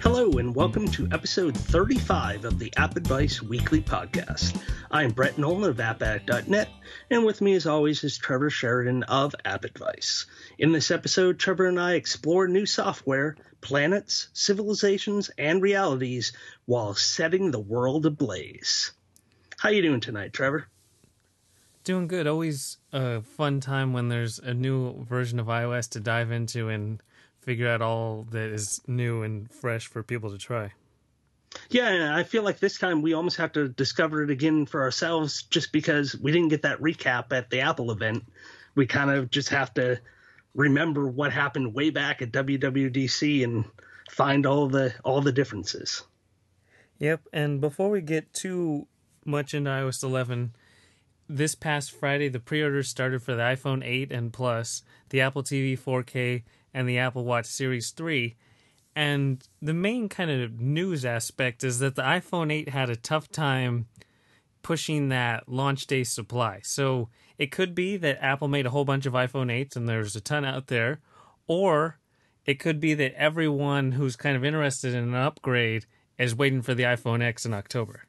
Hello, and welcome to episode 35 of the App Advice Weekly Podcast. I am Brett Nolan of AppAddict.net, and with me, as always, is Trevor Sheridan of App Advice. In this episode, Trevor and I explore new software, planets, civilizations, and realities while setting the world ablaze. How you doing tonight, Trevor? Doing good. Always a fun time when there's a new version of iOS to dive into and figure out all that is new and fresh for people to try. Yeah, and I feel like this time we almost have to discover it again for ourselves just because we didn't get that recap at the Apple event. We kind of just have to remember what happened way back at WWDC and find all the all the differences. Yep, and before we get too much into iOS 11, this past Friday the pre-orders started for the iPhone 8 and Plus, the Apple TV 4K, and the Apple Watch Series 3. And the main kind of news aspect is that the iPhone 8 had a tough time pushing that launch day supply. So it could be that Apple made a whole bunch of iPhone 8s and there's a ton out there, or it could be that everyone who's kind of interested in an upgrade is waiting for the iPhone X in October.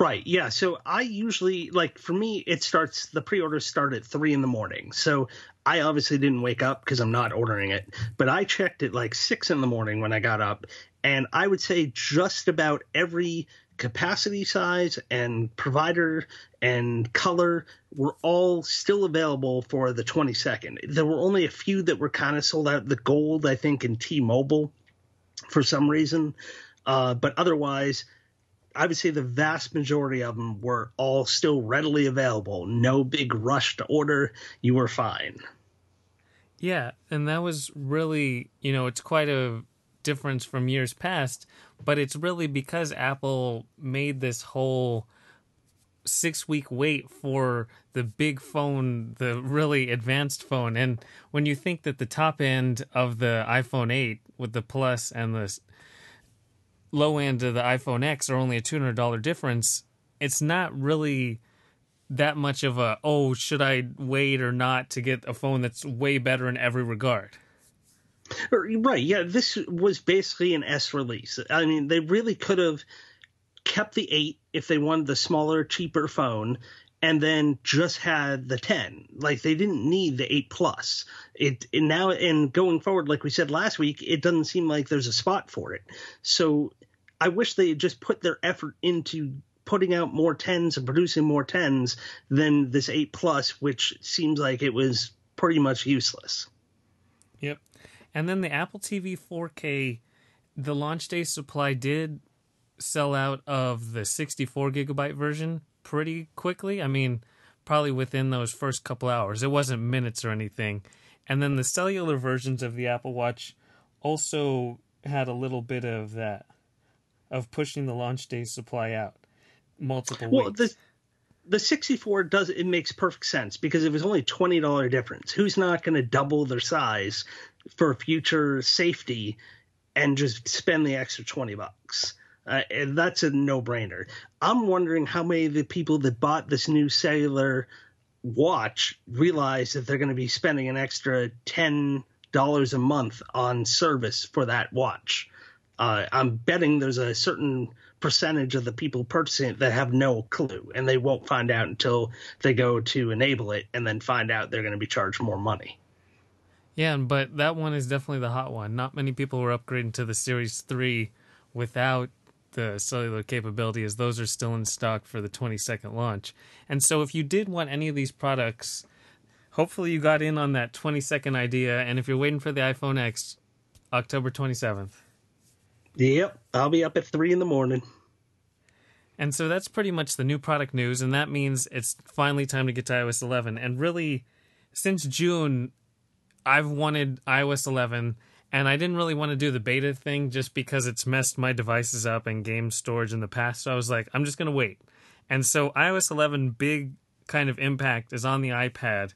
Right. Yeah. So I usually like for me it starts the pre-orders start at three in the morning. So I obviously didn't wake up because I'm not ordering it, but I checked at like six in the morning when I got up, and I would say just about every capacity size and provider and color were all still available for the 22nd. There were only a few that were kind of sold out. The gold, I think, in T-Mobile for some reason, uh, but otherwise I would say the vast majority of them were all still readily available. No big rush to order. You were fine. Yeah, and that was really, you know, it's quite a difference from years past, but it's really because Apple made this whole six week wait for the big phone, the really advanced phone. And when you think that the top end of the iPhone 8 with the Plus and the low end of the iPhone X are only a $200 difference, it's not really that much of a, oh, should I wait or not to get a phone that's way better in every regard. Right. Yeah. This was basically an S release. I mean, they really could have kept the 8 if they wanted the smaller, cheaper phone and then just had the 10 like they didn't need the 8 plus it and now and going forward like we said last week it doesn't seem like there's a spot for it so i wish they had just put their effort into putting out more 10s and producing more 10s than this 8 plus which seems like it was pretty much useless yep and then the apple tv 4k the launch day supply did sell out of the 64 gigabyte version pretty quickly. I mean, probably within those first couple hours. It wasn't minutes or anything. And then the cellular versions of the Apple Watch also had a little bit of that, of pushing the launch day supply out multiple well, weeks. The- the 64 does it makes perfect sense because it was only $20 difference who's not going to double their size for future safety and just spend the extra 20 bucks uh, and that's a no-brainer. I'm wondering how many of the people that bought this new cellular watch realize that they're going to be spending an extra ten dollars a month on service for that watch. Uh, I'm betting there's a certain percentage of the people purchasing it that have no clue, and they won't find out until they go to enable it, and then find out they're going to be charged more money. Yeah, but that one is definitely the hot one. Not many people were upgrading to the Series 3 without the cellular capability as those are still in stock for the 22nd launch. And so if you did want any of these products, hopefully you got in on that 22nd idea. And if you're waiting for the iPhone X, October 27th. Yep, I'll be up at 3 in the morning. And so that's pretty much the new product news. And that means it's finally time to get to iOS 11. And really, since June, I've wanted iOS 11 and I didn't really want to do the beta thing just because it's messed my devices up and game storage in the past. So I was like, I'm just going to wait. And so iOS 11 big kind of impact is on the iPad.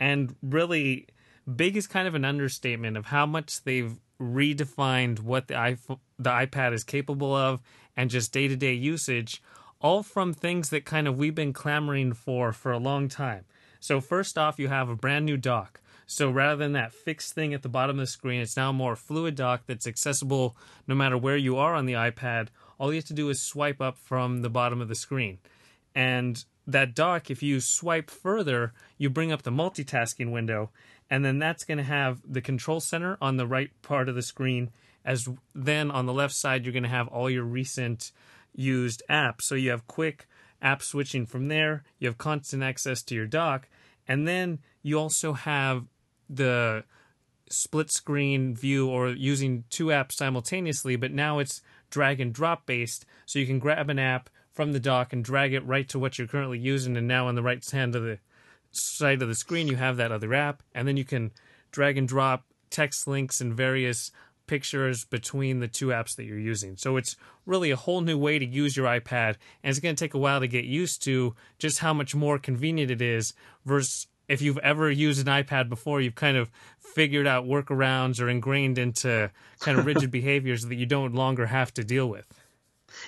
And really, big is kind of an understatement of how much they've redefined what the iPhone, the iPad is capable of and just day to day usage, all from things that kind of we've been clamoring for for a long time. So first off, you have a brand new dock. So rather than that fixed thing at the bottom of the screen, it's now more fluid dock that's accessible no matter where you are on the iPad. All you have to do is swipe up from the bottom of the screen. And that dock, if you swipe further, you bring up the multitasking window, and then that's going to have the control center on the right part of the screen. As then on the left side, you're going to have all your recent used apps. So you have quick app switching from there, you have constant access to your dock, and then you also have the split screen view or using two apps simultaneously, but now it's drag and drop based. So you can grab an app from the dock and drag it right to what you're currently using, and now on the right hand of the side of the screen you have that other app, and then you can drag and drop text links and various pictures between the two apps that you're using. So it's really a whole new way to use your iPad, and it's going to take a while to get used to just how much more convenient it is versus if you've ever used an iPad before, you've kind of figured out workarounds or ingrained into kind of rigid behaviors that you don't longer have to deal with.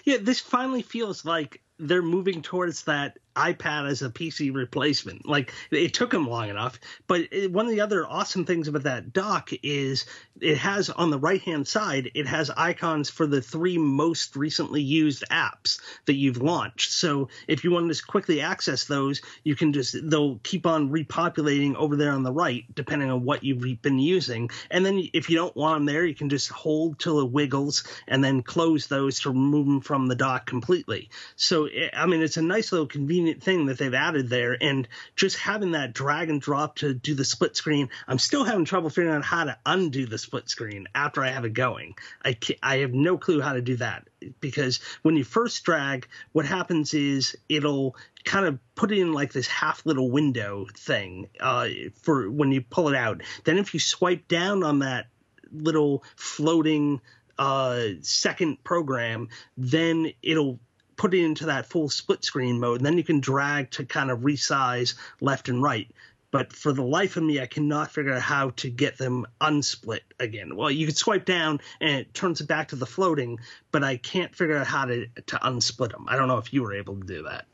Yeah, this finally feels like they're moving towards that iPad as a PC replacement. Like it took them long enough, but it, one of the other awesome things about that dock is it has on the right hand side it has icons for the three most recently used apps that you've launched. So if you want to just quickly access those, you can just they'll keep on repopulating over there on the right depending on what you've been using. And then if you don't want them there, you can just hold till it wiggles and then close those to remove them from the dock completely. So eh, I mean it's a nice little convenient convenient thing that they've added there. And just having that drag and drop to do the split screen, I'm still having trouble figuring out how to undo the split screen after I have it going. I, I have no clue how to do that because when you first drag, what happens is it'll kind of put in like this half little window thing uh, for when you pull it out. Then if you swipe down on that little floating uh, second program, then it'll put it into that full split screen mode. And then you can drag to kind of resize left and right. But for the life of me, I cannot figure out how to get them unsplit again. Well, you can swipe down and it turns it back to the floating, but I can't figure out how to to unsplit them. I don't know if you were able to do that.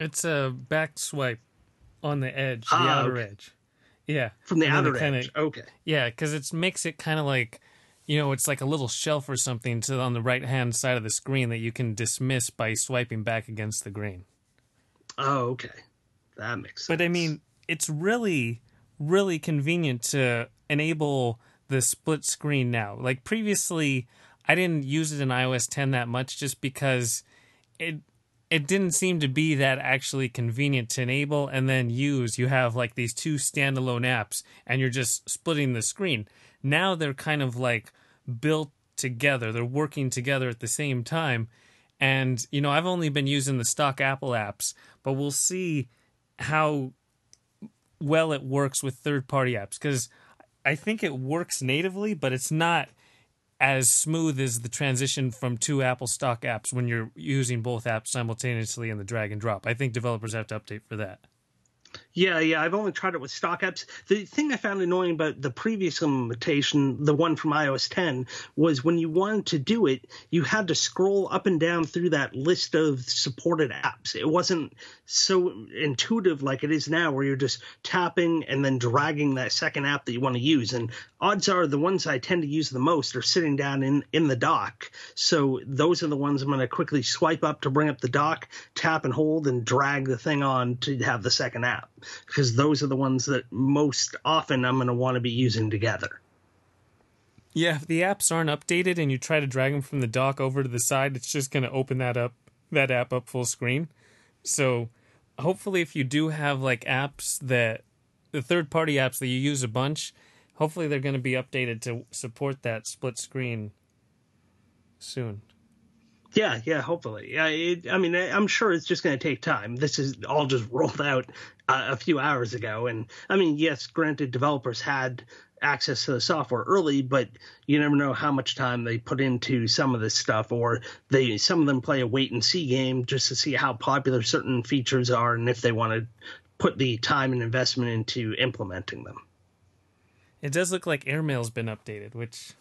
It's a back swipe on the edge, the ah, outer okay. edge. Yeah, from the outer kinda, edge. Okay. Yeah, because it makes it kind of like you know, it's like a little shelf or something to on the right hand side of the screen that you can dismiss by swiping back against the green. Oh, okay. That makes sense. But I mean, it's really, really convenient to enable the split screen now. Like previously, I didn't use it in iOS 10 that much just because it it didn't seem to be that actually convenient to enable and then use. You have like these two standalone apps and you're just splitting the screen. Now they're kind of like built together. They're working together at the same time. And, you know, I've only been using the stock Apple apps, but we'll see how well it works with third party apps because I think it works natively, but it's not as smooth as the transition from two Apple stock apps when you're using both apps simultaneously in the drag and drop. I think developers have to update for that. Yeah, yeah. I've only tried it with stock apps. The thing I found annoying about the previous implementation, the one from iOS 10, was when you wanted to do it, you had to scroll up and down through that list of supported apps. It wasn't so intuitive like it is now, where you're just tapping and then dragging that second app that you want to use. And odds are the ones I tend to use the most are sitting down in, in the dock. So those are the ones I'm going to quickly swipe up to bring up the dock, tap and hold, and drag the thing on to have the second app because those are the ones that most often I'm going to want to be using together. Yeah, if the apps aren't updated and you try to drag them from the dock over to the side, it's just going to open that up that app up full screen. So, hopefully if you do have like apps that the third party apps that you use a bunch, hopefully they're going to be updated to support that split screen soon. Yeah, yeah, hopefully. Yeah, it, I mean, I'm sure it's just going to take time. This is all just rolled out a few hours ago, and I mean, yes, granted, developers had access to the software early, but you never know how much time they put into some of this stuff, or they some of them play a wait and see game just to see how popular certain features are, and if they want to put the time and investment into implementing them. It does look like Airmail's been updated, which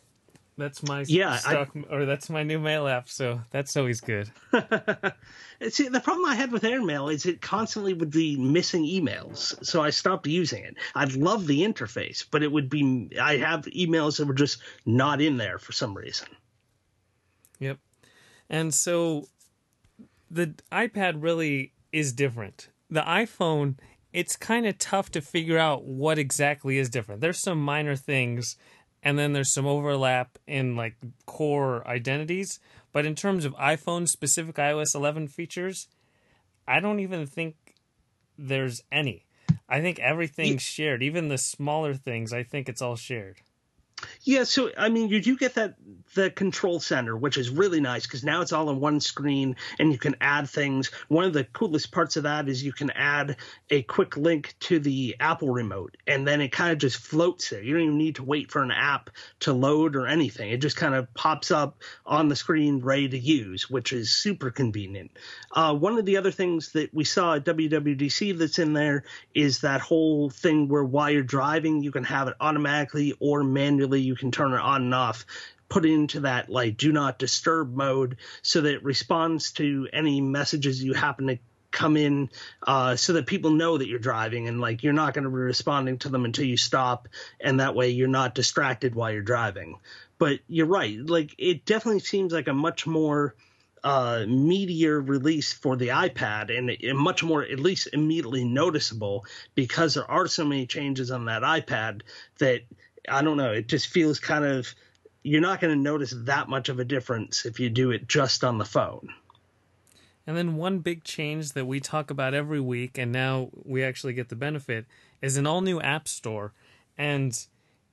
That's my Yeah, I- stock, or that's my new mail app. So that's always good. See, the problem I had with AirMail is it constantly would be missing emails, so I stopped using it. I love the interface, but it would be I have emails that were just not in there for some reason. Yep. And so the iPad really is different. The iPhone, it's kind of tough to figure out what exactly is different. There's some minor things and then there's some overlap in like core identities, but in terms of iPhone specific iOS 11 features, I don't even think there's any. I think everything's shared, even the smaller things, I think it's all shared. Yeah, so I mean, you do get that the control center, which is really nice because now it's all on one screen and you can add things. One of the coolest parts of that is you can add a quick link to the Apple remote, and then it kind of just floats there. You don't even need to wait for an app to load or anything. It just kind of pops up on the screen, ready to use, which is super convenient. Uh, one of the other things that we saw at WWDC that's in there is that whole thing where while you're driving, you can have it automatically or manually you can turn it on and off put into that like do not disturb mode so that it responds to any messages you happen to come in uh, so that people know that you're driving and like you're not going to be responding to them until you stop and that way you're not distracted while you're driving. But you're right like it definitely seems like a much more uh, meteor release for the iPad and it, much more at least immediately noticeable because there are so many changes on that iPad that I don't know. It just feels kind of you're not going to notice that much of a difference if you do it just on the phone. And then one big change that we talk about every week, and now we actually get the benefit, is an all new App Store. And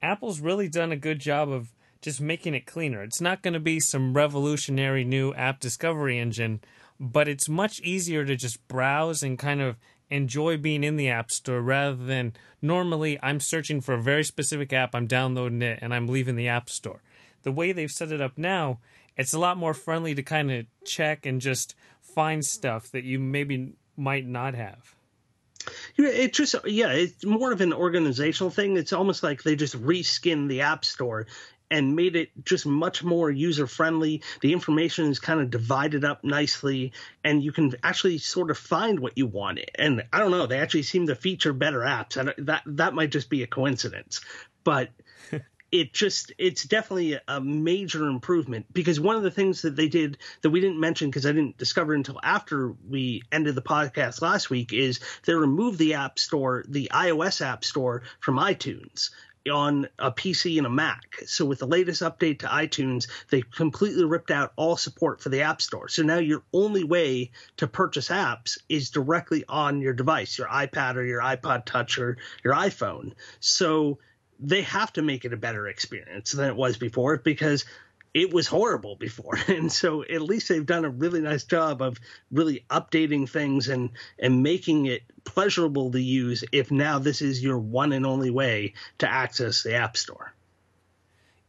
Apple's really done a good job of just making it cleaner. It's not going to be some revolutionary new app discovery engine, but it's much easier to just browse and kind of enjoy being in the App Store rather than normally I'm searching for a very specific app, I'm downloading it, and I'm leaving the App Store. The way they've set it up now, it's a lot more friendly to kind of check and just find stuff that you maybe might not have. It just yeah, it's more of an organizational thing. It's almost like they just reskin the App Store and made it just much more user friendly. The information is kind of divided up nicely, and you can actually sort of find what you want. And I don't know, they actually seem to feature better apps. And that that might just be a coincidence, but it just it's definitely a major improvement because one of the things that they did that we didn't mention because I didn't discover until after we ended the podcast last week is they removed the app store, the iOS app store from iTunes on a PC and a Mac. So with the latest update to iTunes, they completely ripped out all support for the App Store. So now your only way to purchase apps is directly on your device, your iPad or your iPod Touch or your iPhone. So they have to make it a better experience than it was before because it was horrible before. And so at least they've done a really nice job of really updating things and and making it pleasurable to use if now this is your one and only way to access the App Store.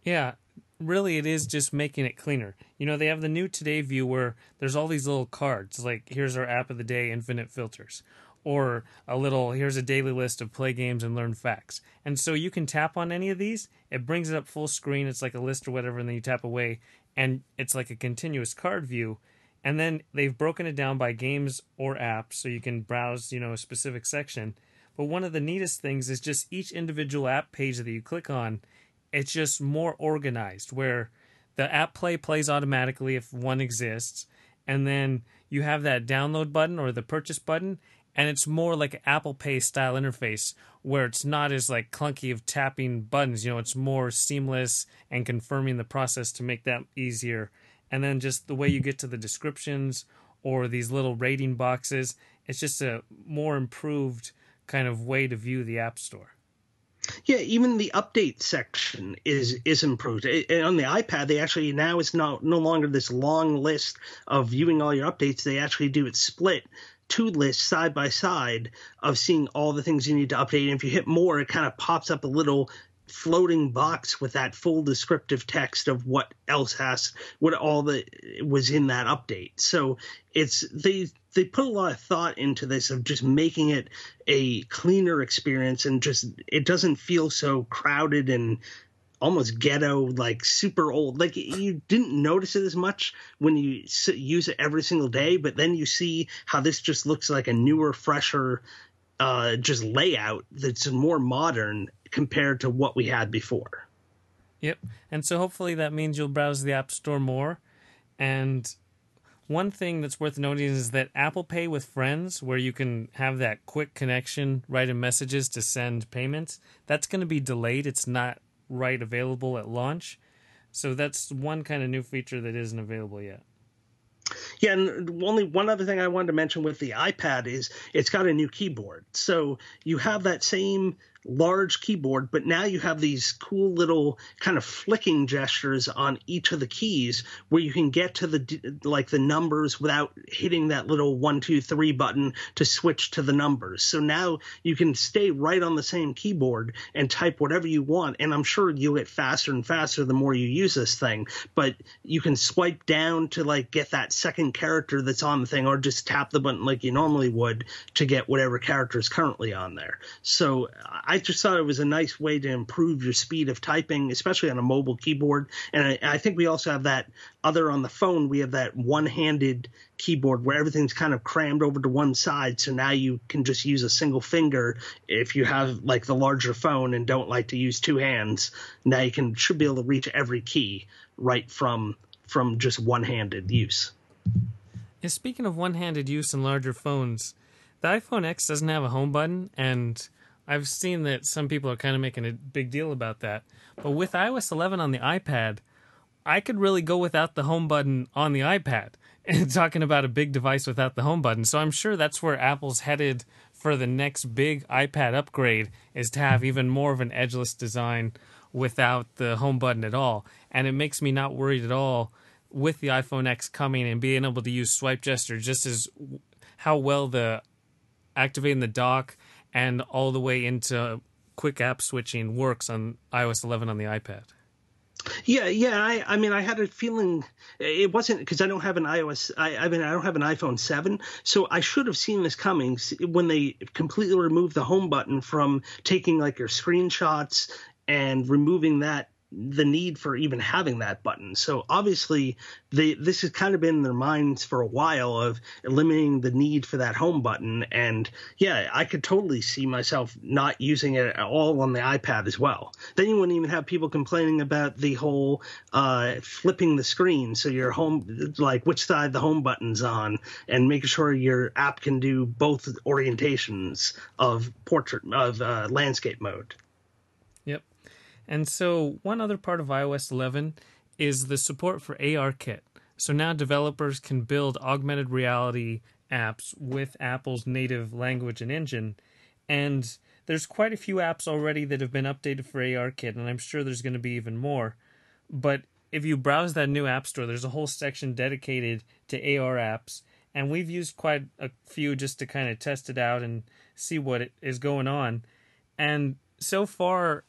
Yeah, really it is just making it cleaner. You know, they have the new Today view where there's all these little cards like here's our app of the day, infinite filters. Or a little here's a daily list of play games and learn facts. And so you can tap on any of these, it brings it up full screen, it's like a list or whatever, and then you tap away and it's like a continuous card view. And then they've broken it down by games or apps so you can browse, you know, a specific section. But one of the neatest things is just each individual app page that you click on it's just more organized where the app play plays automatically if one exists and then you have that download button or the purchase button and it's more like apple pay style interface where it's not as like clunky of tapping buttons you know it's more seamless and confirming the process to make that easier and then just the way you get to the descriptions or these little rating boxes it's just a more improved kind of way to view the app store yeah, even the update section is is improved. And on the iPad, they actually now it's not no longer this long list of viewing all your updates. They actually do it split two lists side by side of seeing all the things you need to update. And if you hit more, it kind of pops up a little floating box with that full descriptive text of what else has what all the was in that update so it's they they put a lot of thought into this of just making it a cleaner experience and just it doesn't feel so crowded and almost ghetto, like super old. Like you didn't notice it as much when you use it every single day, but then you see how this just looks like a newer, fresher, uh, just layout that's more modern compared to what we had before. Yep. And so hopefully that means you'll browse the App Store more. And one thing that's worth noting is that Apple Pay with Friends, where you can have that quick connection, write in messages to send payments, that's going to be delayed. It's not right available at launch. So that's one kind of new feature that isn't available yet. Yeah, and only one other thing I wanted to mention with the iPad is it's got a new keyboard. So you have that same large keyboard, but now you have these cool little kind of flicking gestures on each of the keys where you can get to the like the numbers without hitting that little one, two, three button to switch to the numbers. So now you can stay right on the same keyboard and type whatever you want. And I'm sure you'll get faster and faster the more you use this thing, but you can swipe down to like get that second character that's on the thing or just tap the button like you normally would to get whatever character is currently on there. So I just thought it was a nice way to improve your speed of typing, especially on a mobile keyboard. And I, I think we also have that other on the phone. We have that one-handed keyboard where everything's kind of crammed over to one side. So now you can just use a single finger if you have like the larger phone and don't like to use two hands. Now you can should be able to reach every key right from from just one-handed use. And speaking of one-handed use and larger phones, the iPhone X doesn't have a home button and I've seen that some people are kind of making a big deal about that. But with iOS 11 on the iPad, I could really go without the home button on the iPad and talking about a big device without the home button. So I'm sure that's where Apple's headed for the next big iPad upgrade is to have even more of an edgeless design without the home button at all. And it makes me not worried at all with the iPhone X coming and being able to use swipe gesture just as how well the activating the dock and all the way into quick app switching works on iOS 11 on the iPad. Yeah, yeah. I, I mean, I had a feeling it wasn't because I don't have an iOS. I, I mean, I don't have an iPhone seven, so I should have seen this coming when they completely removed the home button from taking like your screenshots and removing that the need for even having that button. So obviously, they this has kind of been in their minds for a while of eliminating the need for that home button. And yeah, I could totally see myself not using it at all on the iPad as well. Then you wouldn't even have people complaining about the whole uh, flipping the screen so your home like which side the home button's on, and making sure your app can do both orientations of portrait of uh, landscape mode. And so, one other part of iOS 11 is the support for ARKit. So now developers can build augmented reality apps with Apple's native language and engine. And there's quite a few apps already that have been updated for ARKit, and I'm sure there's going to be even more. But if you browse that new app store, there's a whole section dedicated to AR apps, and we've used quite a few just to kind of test it out and see what is going on. And so far,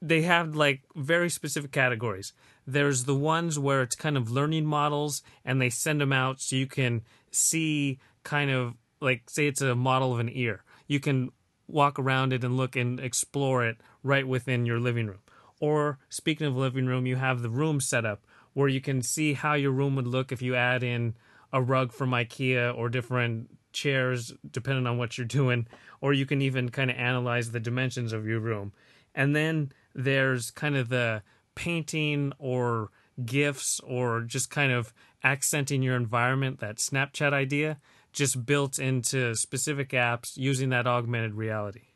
they have like very specific categories. There's the ones where it's kind of learning models and they send them out so you can see kind of like say it's a model of an ear. You can walk around it and look and explore it right within your living room. Or speaking of living room, you have the room setup where you can see how your room would look if you add in a rug from IKEA or different chairs depending on what you're doing or you can even kind of analyze the dimensions of your room. And then there's kind of the painting or gifs or just kind of accenting your environment, that Snapchat idea, just built into specific apps using that augmented reality.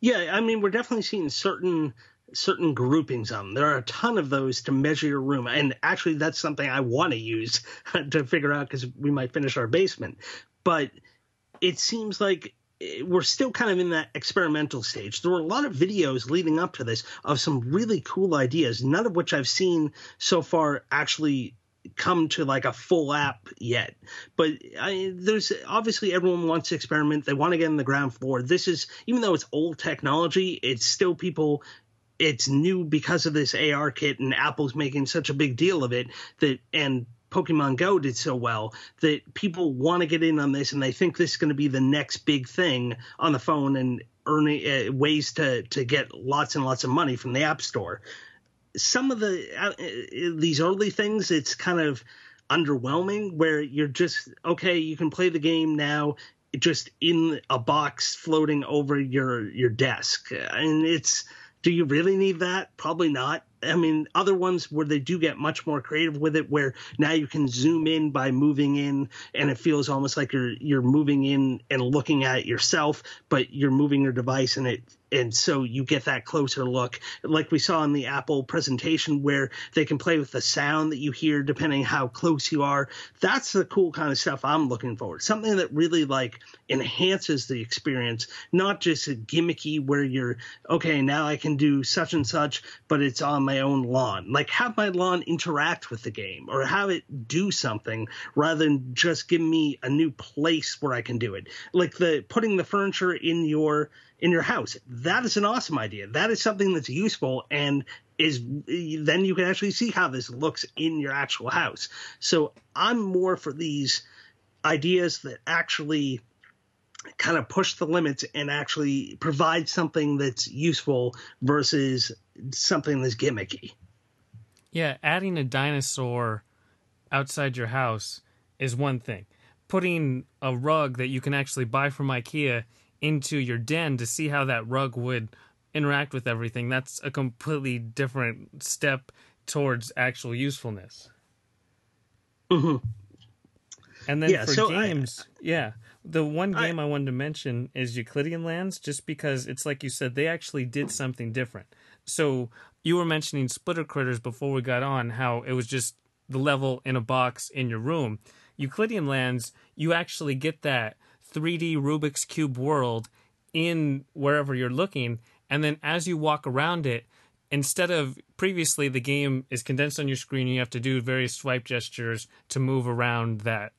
Yeah, I mean, we're definitely seeing certain certain groupings on them. There are a ton of those to measure your room, and actually, that's something I want to use to figure out because we might finish our basement. But it seems like we're still kind of in that experimental stage. There were a lot of videos leading up to this of some really cool ideas, none of which I've seen so far actually come to like a full app yet. But I, there's obviously everyone wants to experiment. They want to get in the ground floor. This is even though it's old technology, it's still people. It's new because of this AR kit, and Apple's making such a big deal of it that and Pokemon Go did so well that people want to get in on this and they think this is going to be the next big thing on the phone and earning uh, ways to to get lots and lots of money from the App Store. Some of the uh, uh, these early things, it's kind of underwhelming where you're just okay you can play the game now just in a box floating over your your desk. And it's do you really need that? Probably not I mean, other ones where they do get much more creative with it, where now you can zoom in by moving in, and it feels almost like you're you're moving in and looking at it yourself, but you're moving your device, and it and so you get that closer look like we saw in the apple presentation where they can play with the sound that you hear depending how close you are. That's the cool kind of stuff i'm looking for something that really like enhances the experience not just a gimmicky where you're okay now i can do such and such but it's on my own lawn. Like have my lawn interact with the game or have it do something rather than just give me a new place where i can do it. Like the putting the furniture in your in your house. That is an awesome idea. That is something that's useful and is then you can actually see how this looks in your actual house. So I'm more for these ideas that actually kind of push the limits and actually provide something that's useful versus something that's gimmicky. Yeah, adding a dinosaur outside your house is one thing. Putting a rug that you can actually buy from IKEA into your den to see how that rug would interact with everything, that's a completely different step towards actual usefulness. Mm-hmm. And then yeah, for so games, I, yeah, the one game I, I, wanted to mention is Euclidean Lands, just because it's like you said, they actually did something different. So you were mentioning Splitter Critters before we got on, how it was just the level in a box in your room. Euclidean Lands, you actually get that 3D Rubik's Cube world in wherever you're looking. And then as you walk around it, instead of previously the game is condensed on your screen, you have to do various swipe gestures to move around that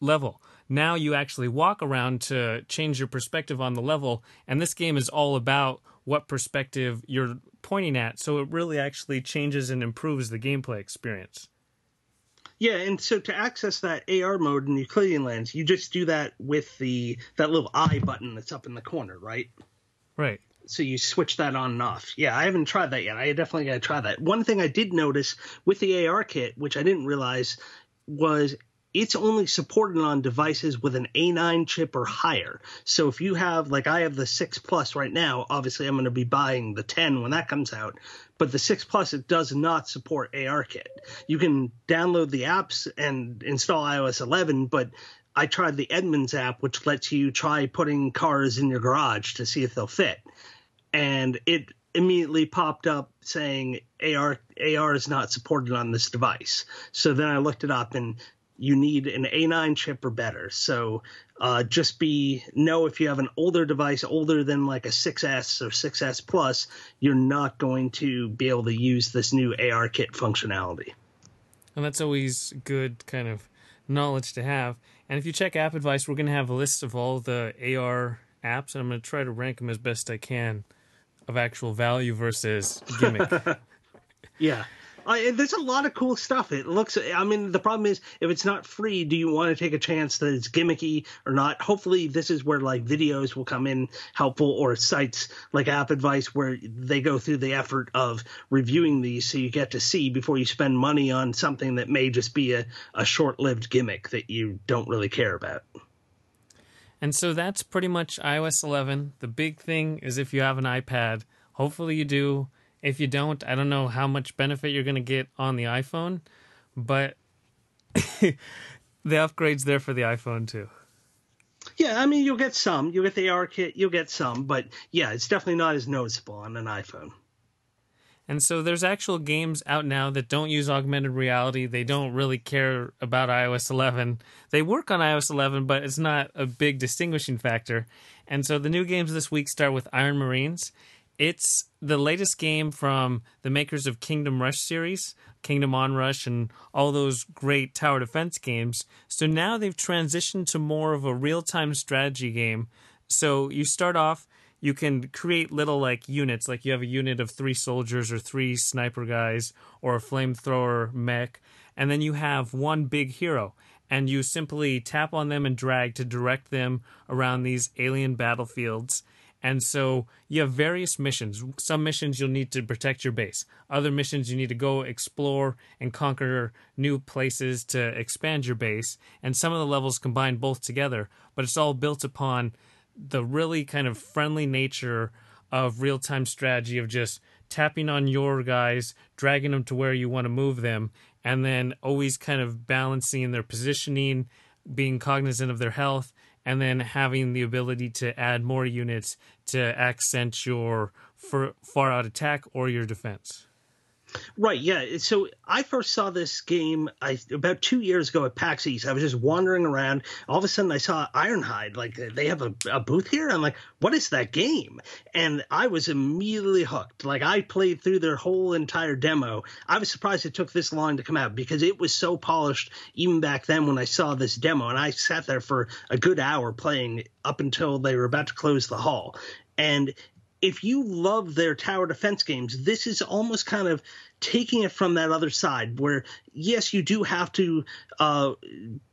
level. Now you actually walk around to change your perspective on the level, and this game is all about what perspective you're pointing at. So it really actually changes and improves the gameplay experience. Yeah, and so to access that AR mode in Euclidean Lands, you just do that with the that little eye button that's up in the corner, right? Right. So you switch that on and off. Yeah, I haven't tried that yet. I definitely got to try that. One thing I did notice with the AR kit, which I didn't realize, was it's only supported on devices with an A9 chip or higher. So if you have, like I have the 6 Plus right now, obviously I'm going to be buying the 10 when that comes out. But the 6 Plus, it does not support ARKit. You can download the apps and install iOS 11, but I tried the Edmunds app, which lets you try putting cars in your garage to see if they'll fit. And it immediately popped up saying AR AR is not supported on this device. So then I looked it up and you need an A9 chip or better. So uh, just be know if you have an older device, older than like a 6S or 6S Plus, you're not going to be able to use this new AR kit functionality. And that's always good kind of knowledge to have. And if you check App Advice, we're going to have a list of all the AR apps, and I'm going to try to rank them as best I can of actual value versus gimmick. yeah. Uh, there's a lot of cool stuff. It looks. I mean, the problem is if it's not free, do you want to take a chance that it's gimmicky or not? Hopefully, this is where like videos will come in helpful or sites like App Advice where they go through the effort of reviewing these, so you get to see before you spend money on something that may just be a, a short-lived gimmick that you don't really care about. And so that's pretty much iOS 11. The big thing is if you have an iPad, hopefully you do if you don't, I don't know how much benefit you're going to get on the iPhone, but the upgrade's there for the iPhone too. Yeah, I mean, you'll get some. You'll get the AR kit, you'll get some, but yeah, it's definitely not as noticeable on an iPhone. And so there's actual games out now that don't use augmented reality. They don't really care about iOS 11. They work on iOS 11, but it's not a big distinguishing factor. And so the new games this week start with Iron Marines. It's the latest game from the makers of Kingdom Rush series, Kingdom Onrush, and all those great tower defense games. So now they've transitioned to more of a real time strategy game. So you start off, you can create little like units, like you have a unit of three soldiers or three sniper guys or a flamethrower mech, and then you have one big hero. And you simply tap on them and drag to direct them around these alien battlefields And so you have various missions. Some missions you'll need to protect your base. Other missions you need to go explore and conquer new places to expand your base. And some of the levels combine both together, but it's all built upon the really kind of friendly nature of real time strategy of just tapping on your guys, dragging them to where you want to move them, and then always kind of balancing their positioning, being cognizant of their health, and then having the ability to add more units to accent your far out attack or your defense. Right, yeah. So I first saw this game I, about two years ago at PAX East. I was just wandering around. All of a sudden, I saw Ironhide. Like they have a, a booth here. I'm like, what is that game? And I was immediately hooked. Like I played through their whole entire demo. I was surprised it took this long to come out because it was so polished even back then when I saw this demo. And I sat there for a good hour playing up until they were about to close the hall. And if you love their tower defense games, this is almost kind of taking it from that other side where yes you do have to uh,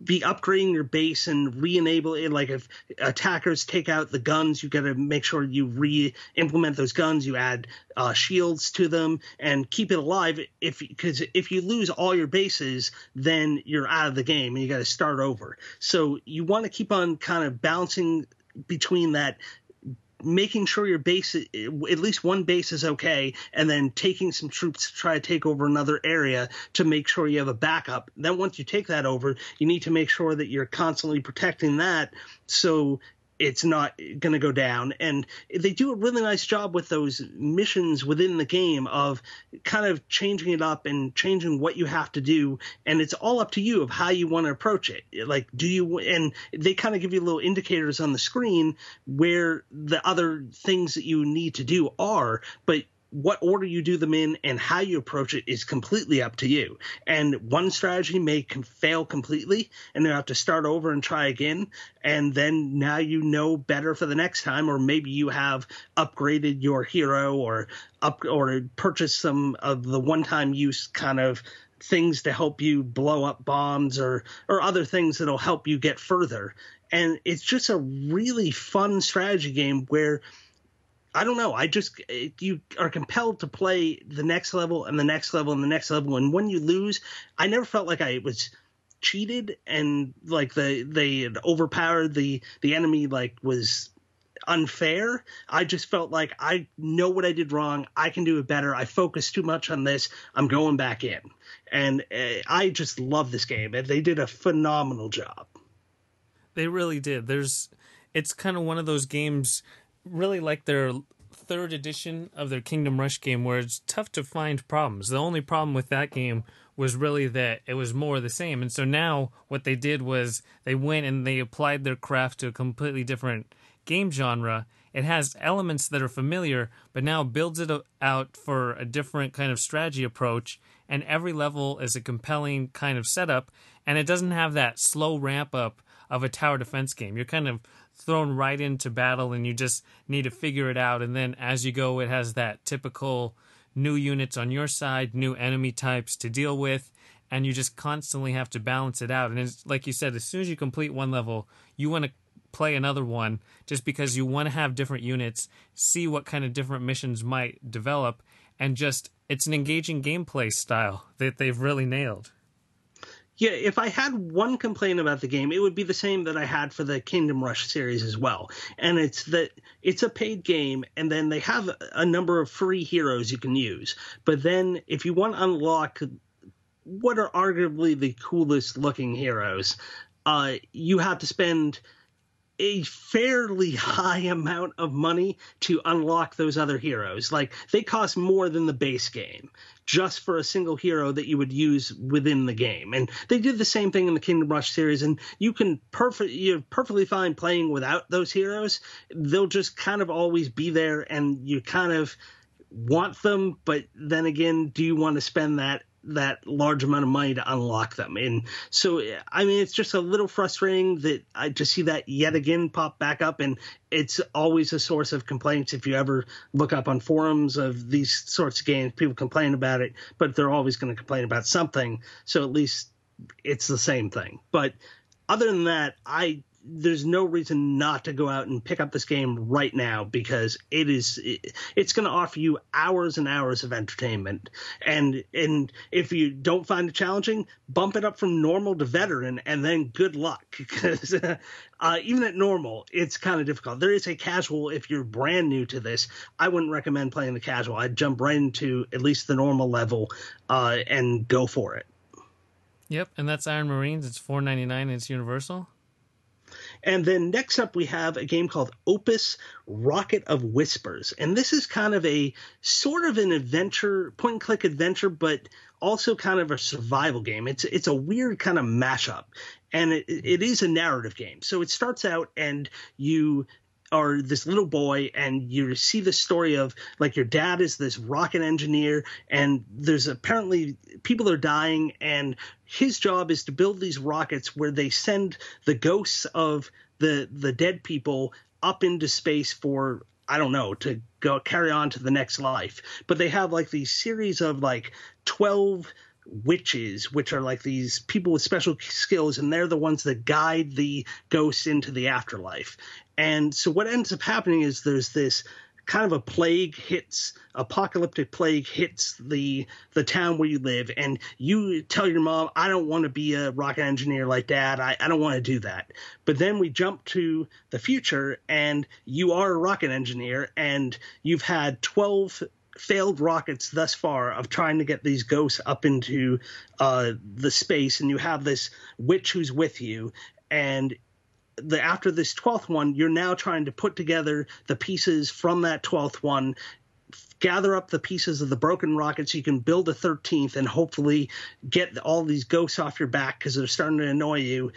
be upgrading your base and re-enable it. Like if attackers take out the guns you got to make sure you re-implement those guns. You add uh, shields to them and keep it alive. If because if you lose all your bases then you're out of the game and you got to start over. So you want to keep on kind of balancing between that making sure your base, at least one base is okay, and then taking some troops to try to take over another area to make sure you have a backup. Then once you take that over, you need to make sure that you're constantly protecting that so it's not going to go down. And they do a really nice job with those missions within the game of kind of changing it up and changing what you have to do. And it's all up to you of how you want to approach it. Like, do you, and they kind of give you little indicators on the screen where the other things that you need to do are, but what order you do them in and how you approach it is completely up to you. And one strategy may com- fail completely and you have to start over and try again. And then now you know better for the next time, or maybe you have upgraded your hero or up or purchased some of the one time use kind of things to help you blow up bombs or or other things that'll help you get further. And it's just a really fun strategy game where I don't know. I just you are compelled to play the next level and the next level and the next level. And when you lose, I never felt like I was cheated and like the they overpowered the the enemy like was unfair. I just felt like I know what I did wrong. I can do it better. I focused too much on this. I'm going back in. And uh, I just love this game. And they did a phenomenal job. They really did. There's it's kind of one of those games really like their third edition of their Kingdom Rush game where it's tough to find problems. The only problem with that game was really that it was more the same. And so now what they did was they went and they applied their craft to a completely different game genre. It has elements that are familiar, but now builds it out for a different kind of strategy approach. And every level is a compelling kind of setup. And it doesn't have that slow ramp up of a tower defense game. You're kind of thrown right into battle and you just need to figure it out. And then as you go, it has that typical new units on your side, new enemy types to deal with, and you just constantly have to balance it out. And it's like you said, as soon as you complete one level, you want to play another one just because you want to have different units, see what kind of different missions might develop, and just it's an engaging gameplay style that they've really nailed. Yeah, if I had one complaint about the game, it would be the same that I had for the Kingdom Rush series as well. And it's that it's a paid game, and then they have a number of free heroes you can use. But then if you want to unlock what are arguably the coolest looking heroes, uh, you have to spend a fairly high amount of money to unlock those other heroes. Like they cost more than the base game just for a single hero that you would use within the game. And they did the same thing in the Kingdom Rush series. And you can perfect you're perfectly fine playing without those heroes. They'll just kind of always be there, and you kind of want them, but then again, do you want to spend that that large amount of money to unlock them. And so, I mean, it's just a little frustrating that I just see that yet again pop back up. And it's always a source of complaints if you ever look up on forums of these sorts of games. People complain about it, but they're always going to complain about something. So at least it's the same thing. But other than that, I there's no reason not to go out and pick up this game right now because it is it, it's going to offer you hours and hours of entertainment and and if you don't find it challenging bump it up from normal to veteran and then good luck because uh, even at normal it's kind of difficult there is a casual if you're brand new to this i wouldn't recommend playing the casual i'd jump right into at least the normal level uh, and go for it Yep, and that's Iron Marines. It's four ninety nine. It's Universal. And then next up, we have a game called Opus Rocket of Whispers. And this is kind of a sort of an adventure, point and click adventure, but also kind of a survival game. It's it's a weird kind of mashup. And it, it is a narrative game. So it starts out and you are this little boy and you see the story of like your dad is this rocket engineer and there's apparently people are dying and his job is to build these rockets where they send the ghosts of the the dead people up into space for I don't know to go carry on to the next life. But they have like these series of like 12 witches, which are like these people with special skills, and they're the ones that guide the ghosts into the afterlife. And so what ends up happening is there's this kind of a plague hits apocalyptic plague hits the the town where you live. And you tell your mom i don't want to be a rocket engineer like dad. I, I don't want to do that. But then we jump to the future and you are a rocket engineer and you've had 12 failed rockets thus far of trying to get these ghosts up into uh, the space, and you have this witch who's with you, and the after this 12th one you're now trying to put together the pieces from that 12th one gather up the pieces of the broken rocket so you can build a 13th and hopefully get all these ghosts off your back because they're starting to annoy you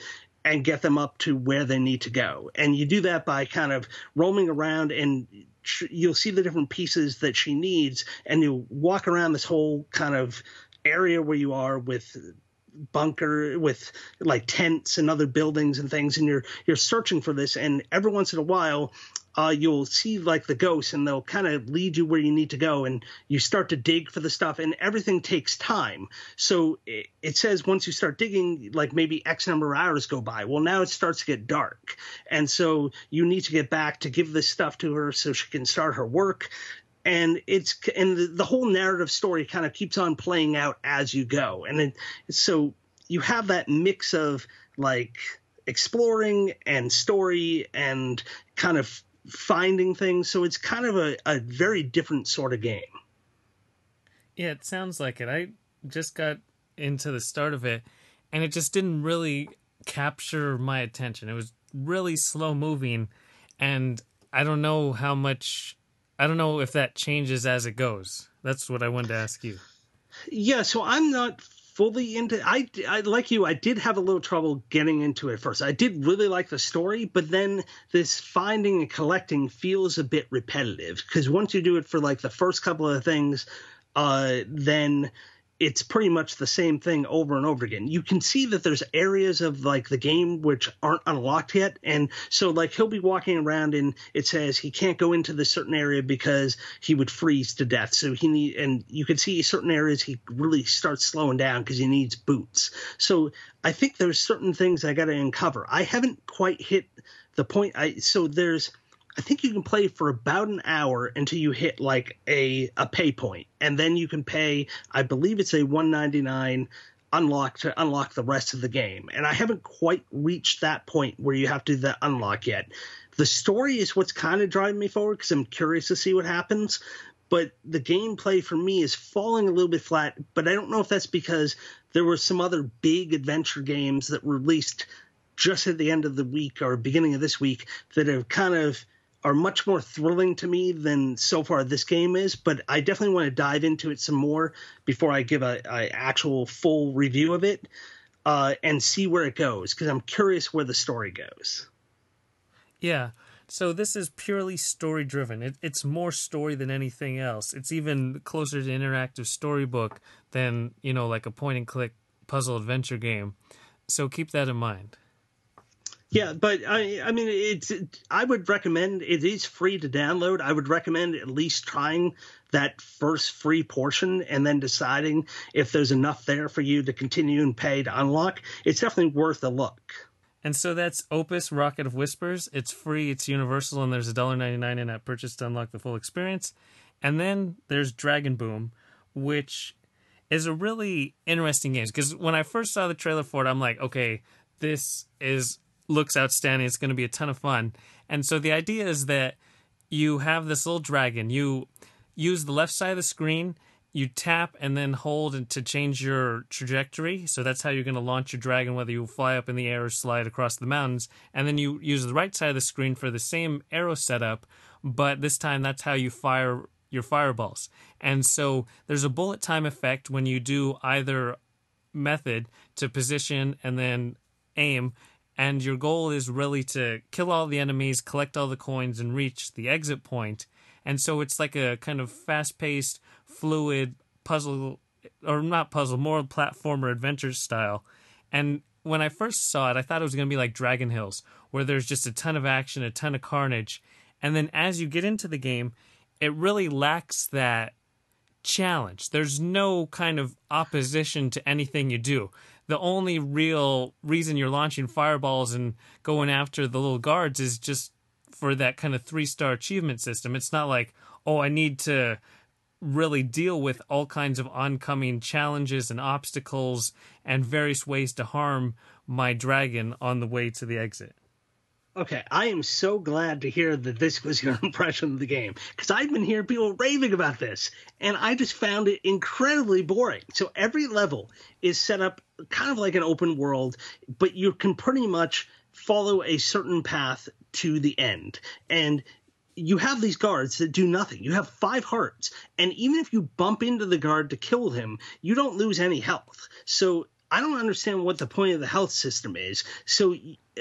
and get them up to where they need to go. And you do that by kind of roaming around and you'll see the different pieces that she needs and you walk around this whole kind of area where you are with bunker with like tents and other buildings and things and you're you're searching for this and every once in a while uh, you'll see like the ghosts and they'll kind of lead you where you need to go and you start to dig for the stuff and everything takes time. So it, it says once you start digging like maybe x number of hours go by. Well now it starts to get dark and so you need to get back to give this stuff to her so she can start her work and it's and the, the whole narrative story kind of keeps on playing out as you go. And it, so you have that mix of like exploring and story and kind of finding things. So it's kind of a, a very different sort of game. Yeah it sounds like it. I just got into the start of it and it just didn't really capture my attention. It was really slow moving and i don't know how much I don't know if that changes as it goes. That's what I wanted to ask you. Yeah, so I'm not fully into I, I like you I did have a little trouble getting into it first. I did really like the story, but then this finding and collecting feels a bit repetitive because once you do it for like the first couple of things uh then it's pretty much the same thing over and over again. You can see that there's areas of like the game which aren't unlocked yet. And so like he'll be walking around and it says he can't go into this certain area because he would freeze to death. So he need and you can see certain areas he really starts slowing down because he needs boots. So I think there's certain things I got to uncover. I haven't quite hit the point. I so there's I think you can play for about an hour until you hit like a a pay point, and then you can pay. I believe it's a one ninety nine unlock to unlock the rest of the game. And I haven't quite reached that point where you have to do the unlock yet. The story is what's kind of driving me forward because I'm curious to see what happens. But the gameplay for me is falling a little bit flat. But I don't know if that's because there were some other big adventure games that released just at the end of the week or beginning of this week that have kind of are much more thrilling to me than so far this game is. But I definitely want to dive into it some more before I give a, a actual full review of it uh, and see where it goes because I'm curious where the story goes. Yeah. So this is purely story driven. It, it's more story than anything else. It's even closer to interactive storybook than you know like a point and click puzzle adventure game. So keep that in mind. Yeah, but I, I mean, it's. It, I would recommend it is free to download. I would recommend at least trying that first free portion and then deciding if there's enough there for you to continue and pay to unlock. It's definitely worth a look. And so that's Opus Rocket of Whispers. It's free, it's universal, and there's a $1.99 in that purchase to unlock the full experience. And then there's Dragon Boom, which is a really interesting game. Because when I first saw the trailer for it, I'm like, okay, this is looks outstanding. It's going to be a ton of fun. And so the idea is that you have this little dragon. You use the left side of the screen you tap and then hold to change your trajectory. So that's how you're going to launch your dragon, whether you fly up in the air or slide across the mountains. And then you use the right side of the screen for the same arrow setup, but this time that's how you fire your fireballs. And so there's a bullet time effect when you do either method to position and then aim. And your goal is really to kill all the enemies, collect all the coins, and reach the exit point. And so it's like a kind of fast paced fluid puzzle or not puzzle, more platformer adventure style. And when I first saw it, I thought it was going to be like Dragon Hills, where there's just a ton of action, a ton of carnage. And then as you get into the game, it really lacks that challenge. There's no kind of opposition to anything you do. The only real reason you're launching fireballs and going after the little guards is just for that kind of three star achievement system. It's not like, oh, I need to really deal with all kinds of oncoming challenges and obstacles and various ways to harm my dragon on the way to the exit. Okay, I am so glad to hear that this was your impression of the game because I've been hearing people raving about this and I just found it incredibly boring. So every level is set up kind of like an open world, but you can pretty much follow a certain path to the end. And you have these guards that do nothing. You have five hearts, and even if you bump into the guard to kill him, you don't lose any health. So I don't understand what the point of the health system is. So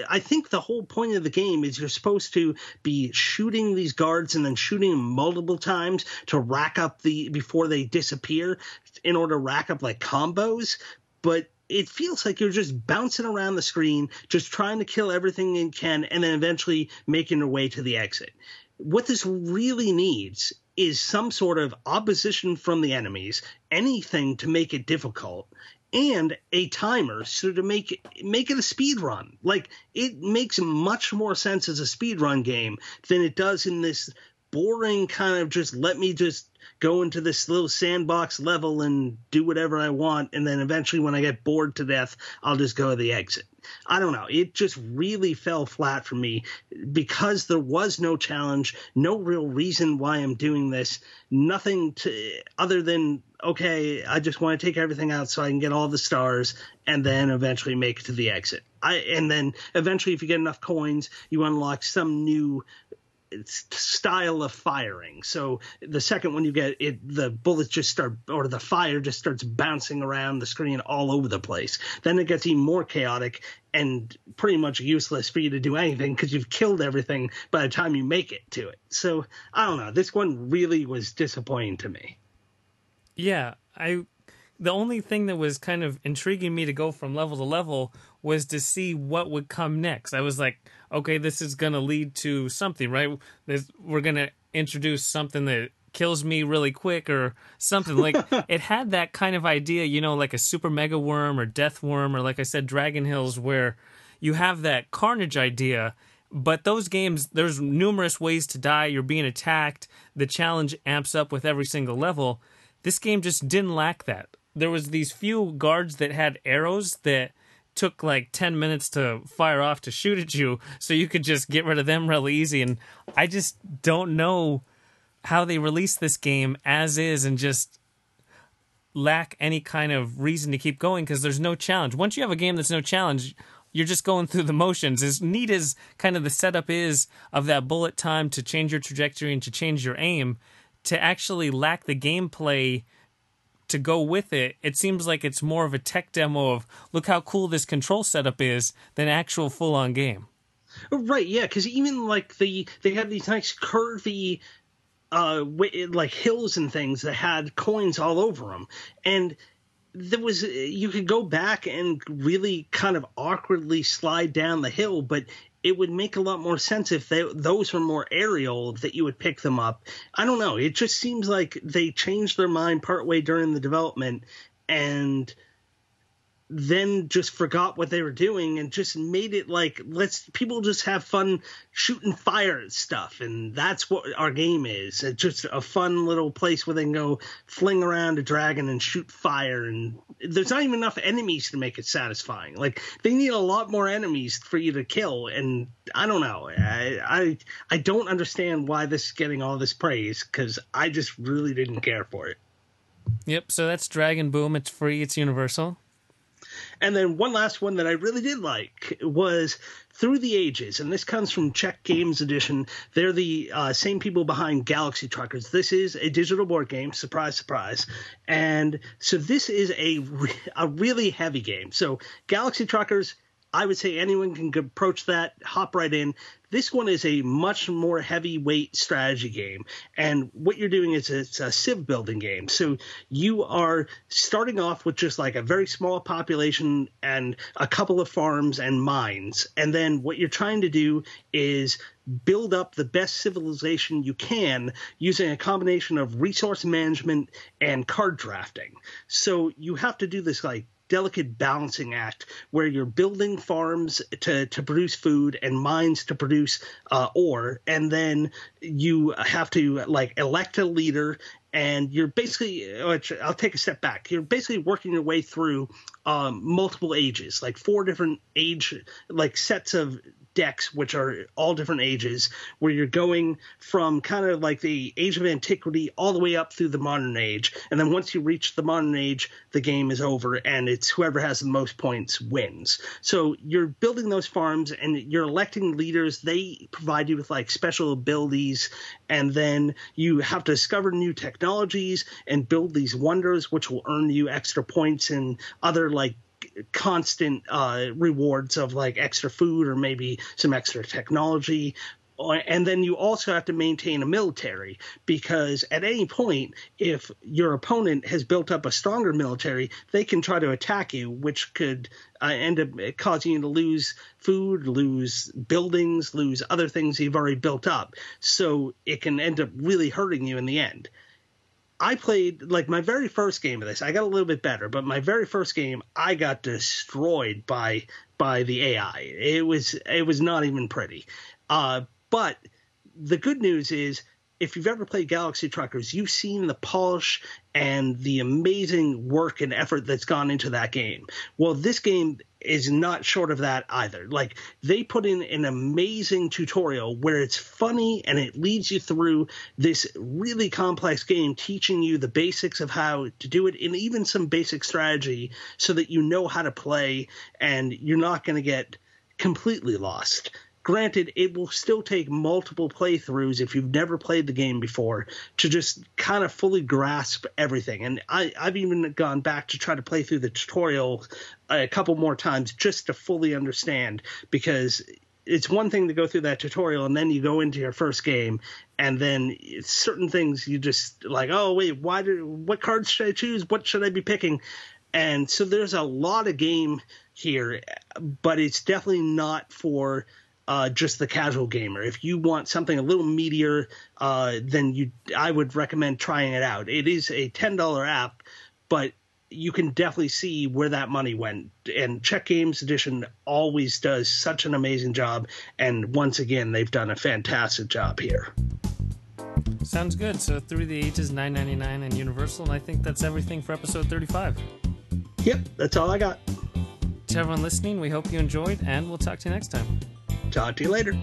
I think the whole point of the game is you're supposed to be shooting these guards and then shooting them multiple times to rack up the before they disappear in order to rack up like combos. But it feels like you're just bouncing around the screen, just trying to kill everything you can, and then eventually making your way to the exit what this really needs is some sort of opposition from the enemies, anything to make it difficult, and a timer so to make it make it a speed run. Like it makes much more sense as a speed run game than it does in this boring kind of just let me just go into this little sandbox level and do whatever I want and then eventually when I get bored to death I'll just go to the exit. I don't know. It just really fell flat for me because there was no challenge, no real reason why I'm doing this, nothing to other than okay, I just want to take everything out so I can get all the stars and then eventually make it to the exit. I and then eventually if you get enough coins, you unlock some new style of firing. So the second one you get it, the bullets just start, or the fire just starts bouncing around the screen all over the place. Then it gets even more chaotic and pretty much useless for you to do anything because you've killed everything by the time you make it to it. So I don't know. This one really was disappointing to me. Yeah, I. The only thing that was kind of intriguing me to go from level to level was to see what would come next. I was like, okay, this is going to lead to something, right? This, we're going to introduce something that kills me really quick or something. Like it had that kind of idea you know like a super mega worm or death worm or like i said dragon hills where you have that carnage idea but those games there's numerous ways to die. You're being attacked. The challenge amps up with every single level. This game just didn't lack that there was these few guards that had arrows that took like 10 minutes to fire off to shoot at you so you could just get rid of them real easy and i just don't know how they release this game as is and just lack any kind of reason to keep going because there's no challenge. Once you have a game that's no challenge you're just going through the motions. As neat as kind of the setup is of that bullet time to change your trajectory and to change your aim to actually lack the gameplay to go with it, it seems like it's more of a tech demo of look how cool this control setup is than actual full on game. Right, yeah, because even like the they had these nice curvy uh like hills and things that had coins all over them and there was you could go back and really kind of awkwardly slide down the hill but it would make a lot more sense if they, those were more aerial that you would pick them up. I don't know. It just seems like they changed their mind partway during the development and then just forgot what they were doing and just made it like let's people just have fun shooting fire at stuff and that's what our game is it's just a fun little place where they can go fling around a dragon and shoot fire and there's not even enough enemies to make it satisfying like they need a lot more enemies for you to kill and i don't know i i, I don't understand why this is getting all this praise because i just really didn't care for it Yep. So that's Dragon Boom. It's free. It's universal. And then one last one that I really did like was Through the Ages, and this comes from Czech Games Edition. They're the uh, same people behind Galaxy Truckers. This is a digital board game, surprise, surprise. And so this is a re- a really heavy game. So Galaxy Truckers. I would say anyone can approach that, hop right in. This one is a much more heavyweight strategy game, and what you're doing is it's a civ building game. So you are starting off with just like a very small population and a couple of farms and mines, and then what you're trying to do is build up the best civilization you can using a combination of resource management and card drafting. So you have to do this like delicate balancing act where you're building farms to, to produce food and mines to produce uh, ore, and then you have to like elect a leader. And you're basically, I'll take a step back. You're basically working your way through um, multiple ages, like four different age, like sets of decks, which are all different ages, where you're going from kind of like the age of antiquity all the way up through the modern age. And then once you reach the modern age, the game is over and it's whoever has the most points wins. So you're building those farms and you're electing leaders. They provide you with like special abilities. And then you have to discover new technologies and build these wonders, which will earn you extra points and other like constant uh, rewards of like extra food or maybe some extra technology. And then you also have to maintain a military because at any point, if your opponent has built up a stronger military, they can try to attack you, which could uh, end up causing you to lose food, lose buildings, lose other things you've already built up. So it can end up really hurting you in the end. I played like my very first game of this. I got a little bit better, but my very first game, I got destroyed by by the AI. It was it was not even pretty. Uh, but the good news is if you've ever played Galaxy Truckers, you've seen the polish and the amazing work and effort that's gone into that game. Well, this game is not short of that either. Like they put in an amazing tutorial where it's funny and it leads you through this really complex game, teaching you the basics of how to do it and even some basic strategy so that you know how to play and you're not going to get completely lost. Granted, it will still take multiple playthroughs if you've never played the game before to just kind of fully grasp everything. And I, I've even gone back to try to play through the tutorial a couple more times just to fully understand because it's one thing to go through that tutorial and then you go into your first game and then certain things you just like oh wait why do what cards should i choose what should i be picking and so there's a lot of game here but it's definitely not for uh, just the casual gamer. If you want something a little meatier, uh, then you I would recommend trying it out. It is a ten dollar app, but you can definitely see where that money went. And Czech Games Edition always does such an amazing job. And once again, they've done a fantastic job here. Sounds good. So through the ages, nine ninety nine and Universal, and I think that's everything for episode thirty five. Yep, that's all I got. To everyone listening, we hope you enjoyed, and we'll talk to you next time. Talk to you later.